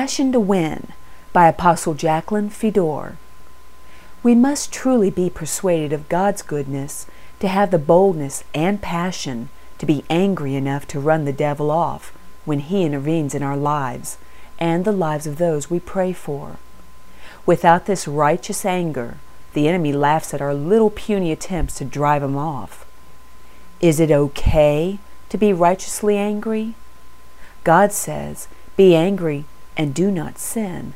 Passion to Win by Apostle Jacqueline Fedor. We must truly be persuaded of God's goodness to have the boldness and passion to be angry enough to run the devil off when he intervenes in our lives and the lives of those we pray for. Without this righteous anger, the enemy laughs at our little puny attempts to drive him off. Is it okay to be righteously angry? God says, Be angry and do not sin.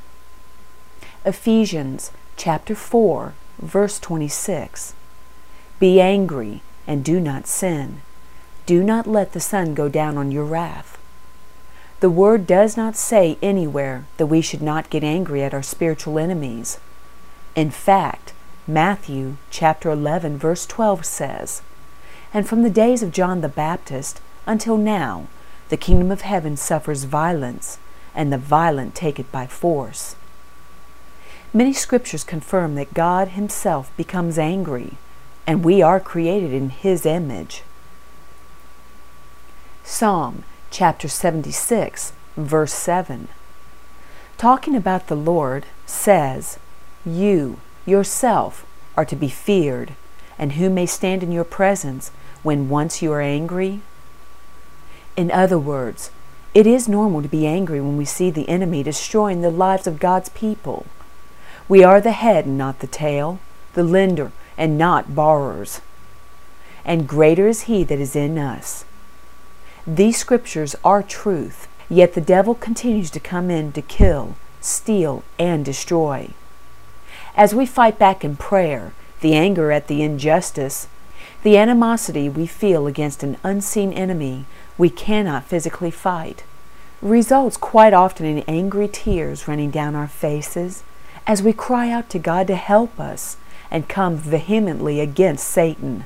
Ephesians chapter 4, verse 26. Be angry and do not sin. Do not let the sun go down on your wrath. The Word does not say anywhere that we should not get angry at our spiritual enemies. In fact, Matthew chapter 11 verse 12 says, And from the days of John the Baptist until now, the kingdom of heaven suffers violence, and the violent take it by force. Many scriptures confirm that God Himself becomes angry, and we are created in His image. Psalm chapter 76, verse 7. Talking about the Lord, says, You, yourself, are to be feared, and who may stand in your presence when once you are angry? In other words, it is normal to be angry when we see the enemy destroying the lives of God's people. We are the head and not the tail, the lender and not borrowers. And greater is he that is in us. These scriptures are truth, yet the devil continues to come in to kill, steal, and destroy. As we fight back in prayer, the anger at the injustice, the animosity we feel against an unseen enemy we cannot physically fight, results quite often in angry tears running down our faces as we cry out to God to help us and come vehemently against Satan.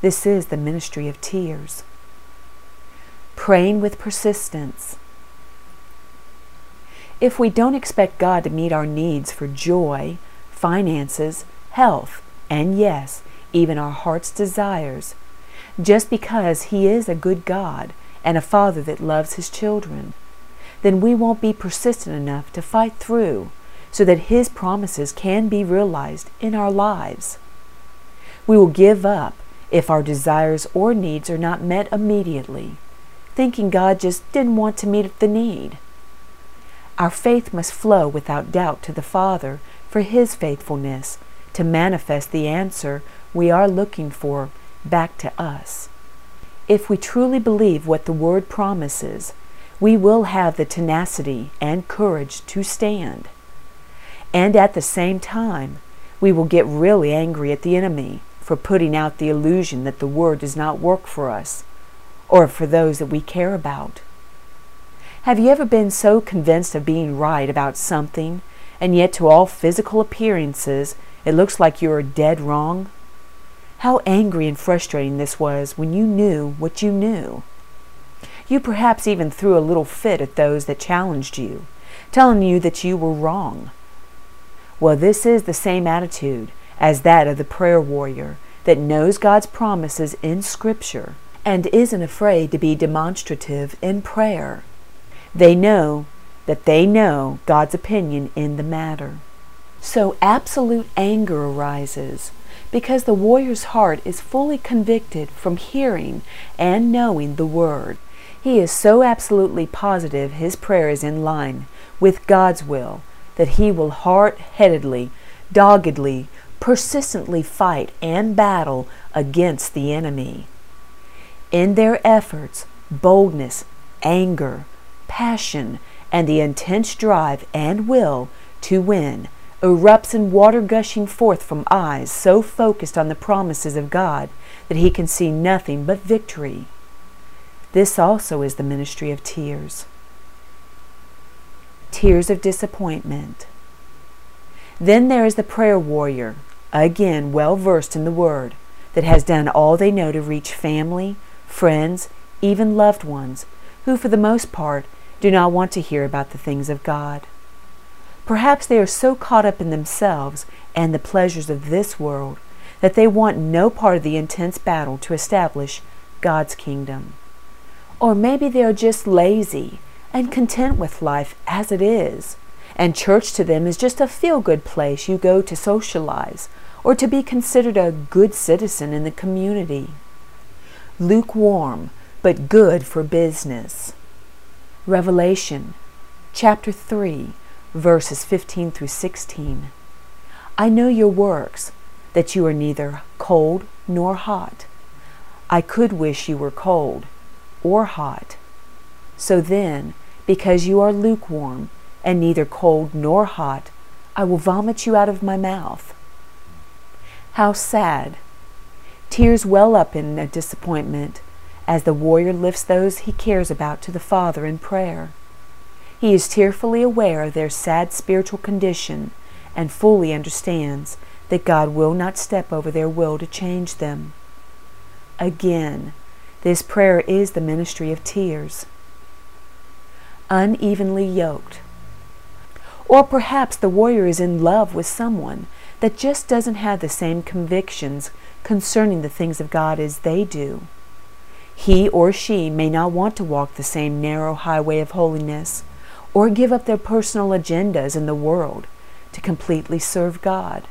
This is the ministry of tears. Praying with persistence. If we don't expect God to meet our needs for joy, finances, health, and yes, even our heart's desires, just because He is a good God and a Father that loves His children, then we won't be persistent enough to fight through so that His promises can be realized in our lives. We will give up if our desires or needs are not met immediately, thinking God just didn't want to meet the need. Our faith must flow without doubt to the Father for His faithfulness to manifest the answer we are looking for back to us. If we truly believe what the Word promises, we will have the tenacity and courage to stand. And at the same time, we will get really angry at the enemy for putting out the illusion that the Word does not work for us or for those that we care about. Have you ever been so convinced of being right about something, and yet to all physical appearances it looks like you are dead wrong? How angry and frustrating this was when you knew what you knew. You perhaps even threw a little fit at those that challenged you, telling you that you were wrong. Well, this is the same attitude as that of the prayer warrior that knows God's promises in Scripture and isn't afraid to be demonstrative in prayer. They know that they know God's opinion in the matter. So absolute anger arises because the warrior's heart is fully convicted from hearing and knowing the Word. He is so absolutely positive his prayer is in line with God's will that he will hard headedly, doggedly, persistently fight and battle against the enemy. In their efforts, boldness, anger, passion, and the intense drive and will to win erupts in water gushing forth from eyes so focused on the promises of God that he can see nothing but victory. This also is the ministry of tears. Tears of disappointment. Then there is the prayer warrior, again well versed in the Word, that has done all they know to reach family, friends, even loved ones, who for the most part do not want to hear about the things of God. Perhaps they are so caught up in themselves and the pleasures of this world that they want no part of the intense battle to establish God's kingdom. Or maybe they are just lazy and content with life as it is. And church to them is just a feel good place you go to socialize or to be considered a good citizen in the community. Lukewarm, but good for business. Revelation chapter 3, verses 15 through 16. I know your works, that you are neither cold nor hot. I could wish you were cold or hot. So then, because you are lukewarm and neither cold nor hot, I will vomit you out of my mouth. How sad! Tears well up in a disappointment as the warrior lifts those he cares about to the Father in prayer. He is tearfully aware of their sad spiritual condition and fully understands that God will not step over their will to change them. Again, this prayer is the ministry of tears unevenly yoked. Or perhaps the warrior is in love with someone that just doesn't have the same convictions concerning the things of God as they do. He or she may not want to walk the same narrow highway of holiness or give up their personal agendas in the world to completely serve God.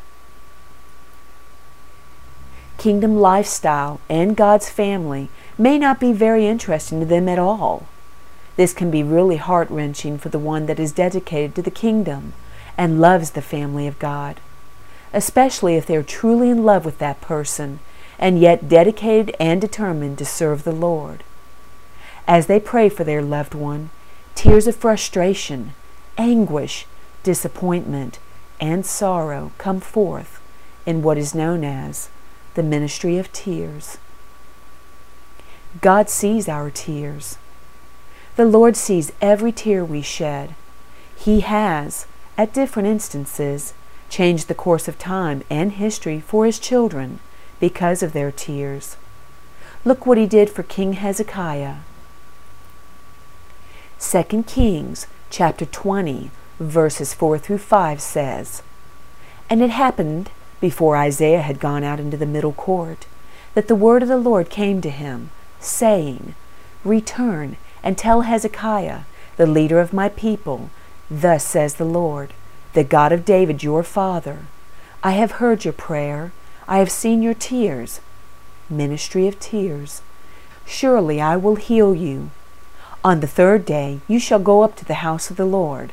Kingdom lifestyle and God's family may not be very interesting to them at all. This can be really heart wrenching for the one that is dedicated to the kingdom and loves the family of God, especially if they are truly in love with that person and yet dedicated and determined to serve the Lord. As they pray for their loved one, tears of frustration, anguish, disappointment, and sorrow come forth in what is known as the ministry of tears. God sees our tears. The Lord sees every tear we shed. He has, at different instances, changed the course of time and history for His children because of their tears. Look what He did for King Hezekiah. 2 Kings chapter 20 verses 4 through 5 says, And it happened, before Isaiah had gone out into the middle court, that the word of the Lord came to him, saying, Return and tell Hezekiah, the leader of my people, Thus says the Lord, the God of David your father, I have heard your prayer, I have seen your tears, ministry of tears. Surely I will heal you. On the third day you shall go up to the house of the Lord.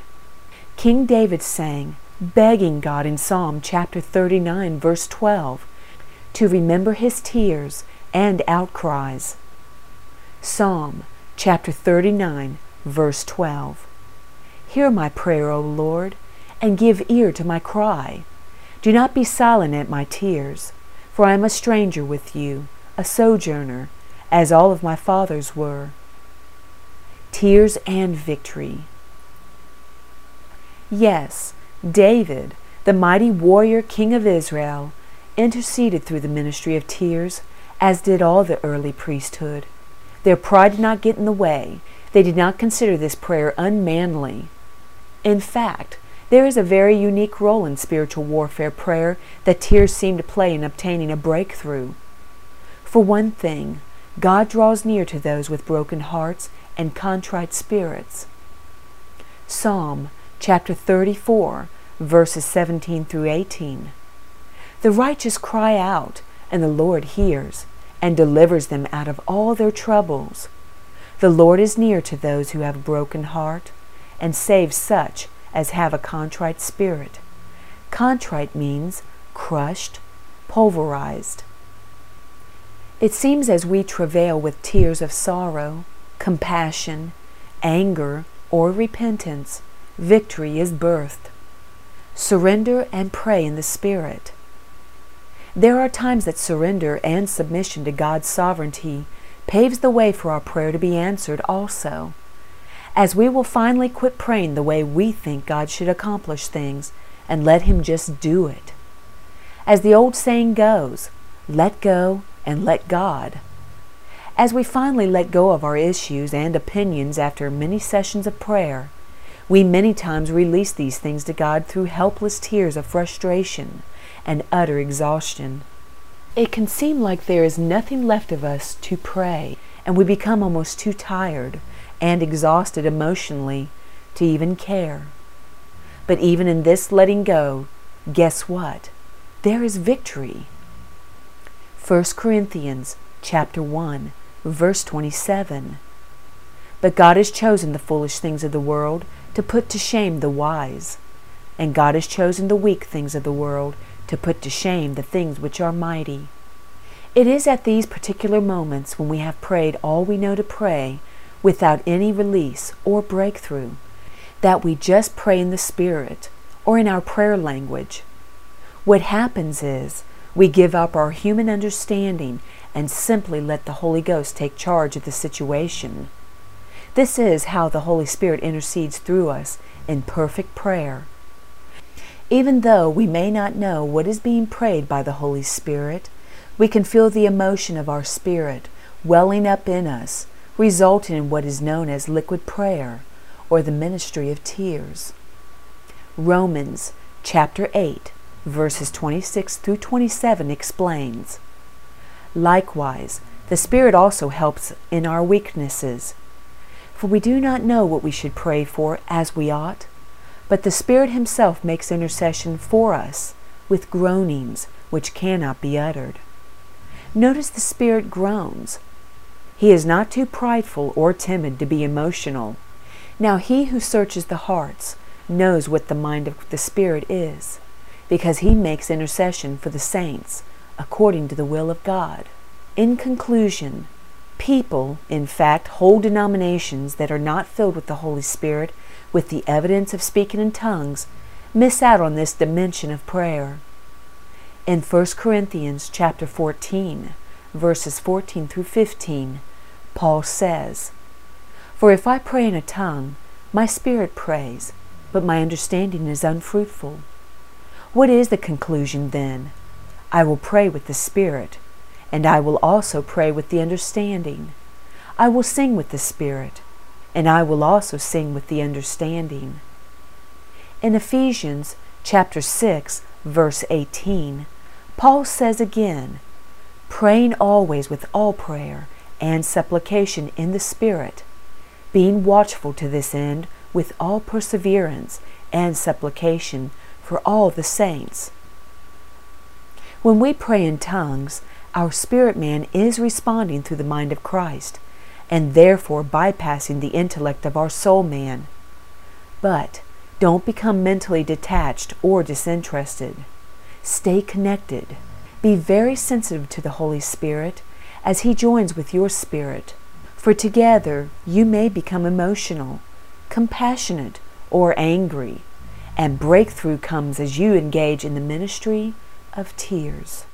King David sang, begging God in Psalm chapter 39, verse 12, to remember his tears and outcries. Psalm chapter 39, verse 12. Hear my prayer, O Lord, and give ear to my cry. Do not be silent at my tears, for I am a stranger with you, a sojourner, as all of my fathers were. Tears and victory. Yes, David, the mighty warrior king of Israel, interceded through the ministry of tears, as did all the early priesthood. Their pride did not get in the way. They did not consider this prayer unmanly. In fact, there is a very unique role in spiritual warfare prayer that tears seem to play in obtaining a breakthrough. For one thing, God draws near to those with broken hearts and contrite spirits. Psalm chapter 34, verses 17 through 18. The righteous cry out, and the Lord hears and delivers them out of all their troubles. The Lord is near to those who have a broken heart, and saves such as have a contrite spirit. Contrite means crushed, pulverized. It seems as we travail with tears of sorrow, compassion, anger, or repentance, victory is birthed. Surrender and pray in the Spirit. There are times that surrender and submission to God's sovereignty paves the way for our prayer to be answered also. As we will finally quit praying the way we think God should accomplish things and let Him just do it. As the old saying goes, let go and let God. As we finally let go of our issues and opinions after many sessions of prayer, we many times release these things to God through helpless tears of frustration and utter exhaustion. It can seem like there is nothing left of us to pray, and we become almost too tired, and exhausted emotionally to even care. But even in this letting go, guess what? There is victory. 1 Corinthians chapter 1 verse 27. But God has chosen the foolish things of the world to put to shame the wise, and God has chosen the weak things of the world to put to shame the things which are mighty. It is at these particular moments when we have prayed all we know to pray without any release or breakthrough that we just pray in the Spirit or in our prayer language. What happens is we give up our human understanding and simply let the Holy Ghost take charge of the situation. This is how the Holy Spirit intercedes through us in perfect prayer. Even though we may not know what is being prayed by the Holy Spirit, we can feel the emotion of our spirit welling up in us, resulting in what is known as liquid prayer or the ministry of tears. Romans chapter 8 verses 26 through 27 explains Likewise, the Spirit also helps in our weaknesses. For we do not know what we should pray for as we ought, but the Spirit Himself makes intercession for us with groanings which cannot be uttered. Notice the Spirit groans. He is not too prideful or timid to be emotional. Now, He who searches the hearts knows what the mind of the Spirit is because he makes intercession for the saints according to the will of God. In conclusion, people, in fact, whole denominations that are not filled with the Holy Spirit with the evidence of speaking in tongues miss out on this dimension of prayer. In 1 Corinthians chapter 14, verses 14 through 15, Paul says, For if I pray in a tongue, my spirit prays, but my understanding is unfruitful. What is the conclusion then? I will pray with the Spirit, and I will also pray with the understanding. I will sing with the Spirit, and I will also sing with the understanding. In Ephesians chapter 6, verse 18, Paul says again, praying always with all prayer and supplication in the Spirit, being watchful to this end with all perseverance and supplication for all the saints. When we pray in tongues, our spirit man is responding through the mind of Christ, and therefore bypassing the intellect of our soul man. But don't become mentally detached or disinterested. Stay connected. Be very sensitive to the Holy Spirit as He joins with your spirit, for together you may become emotional, compassionate, or angry and breakthrough comes as you engage in the ministry of tears.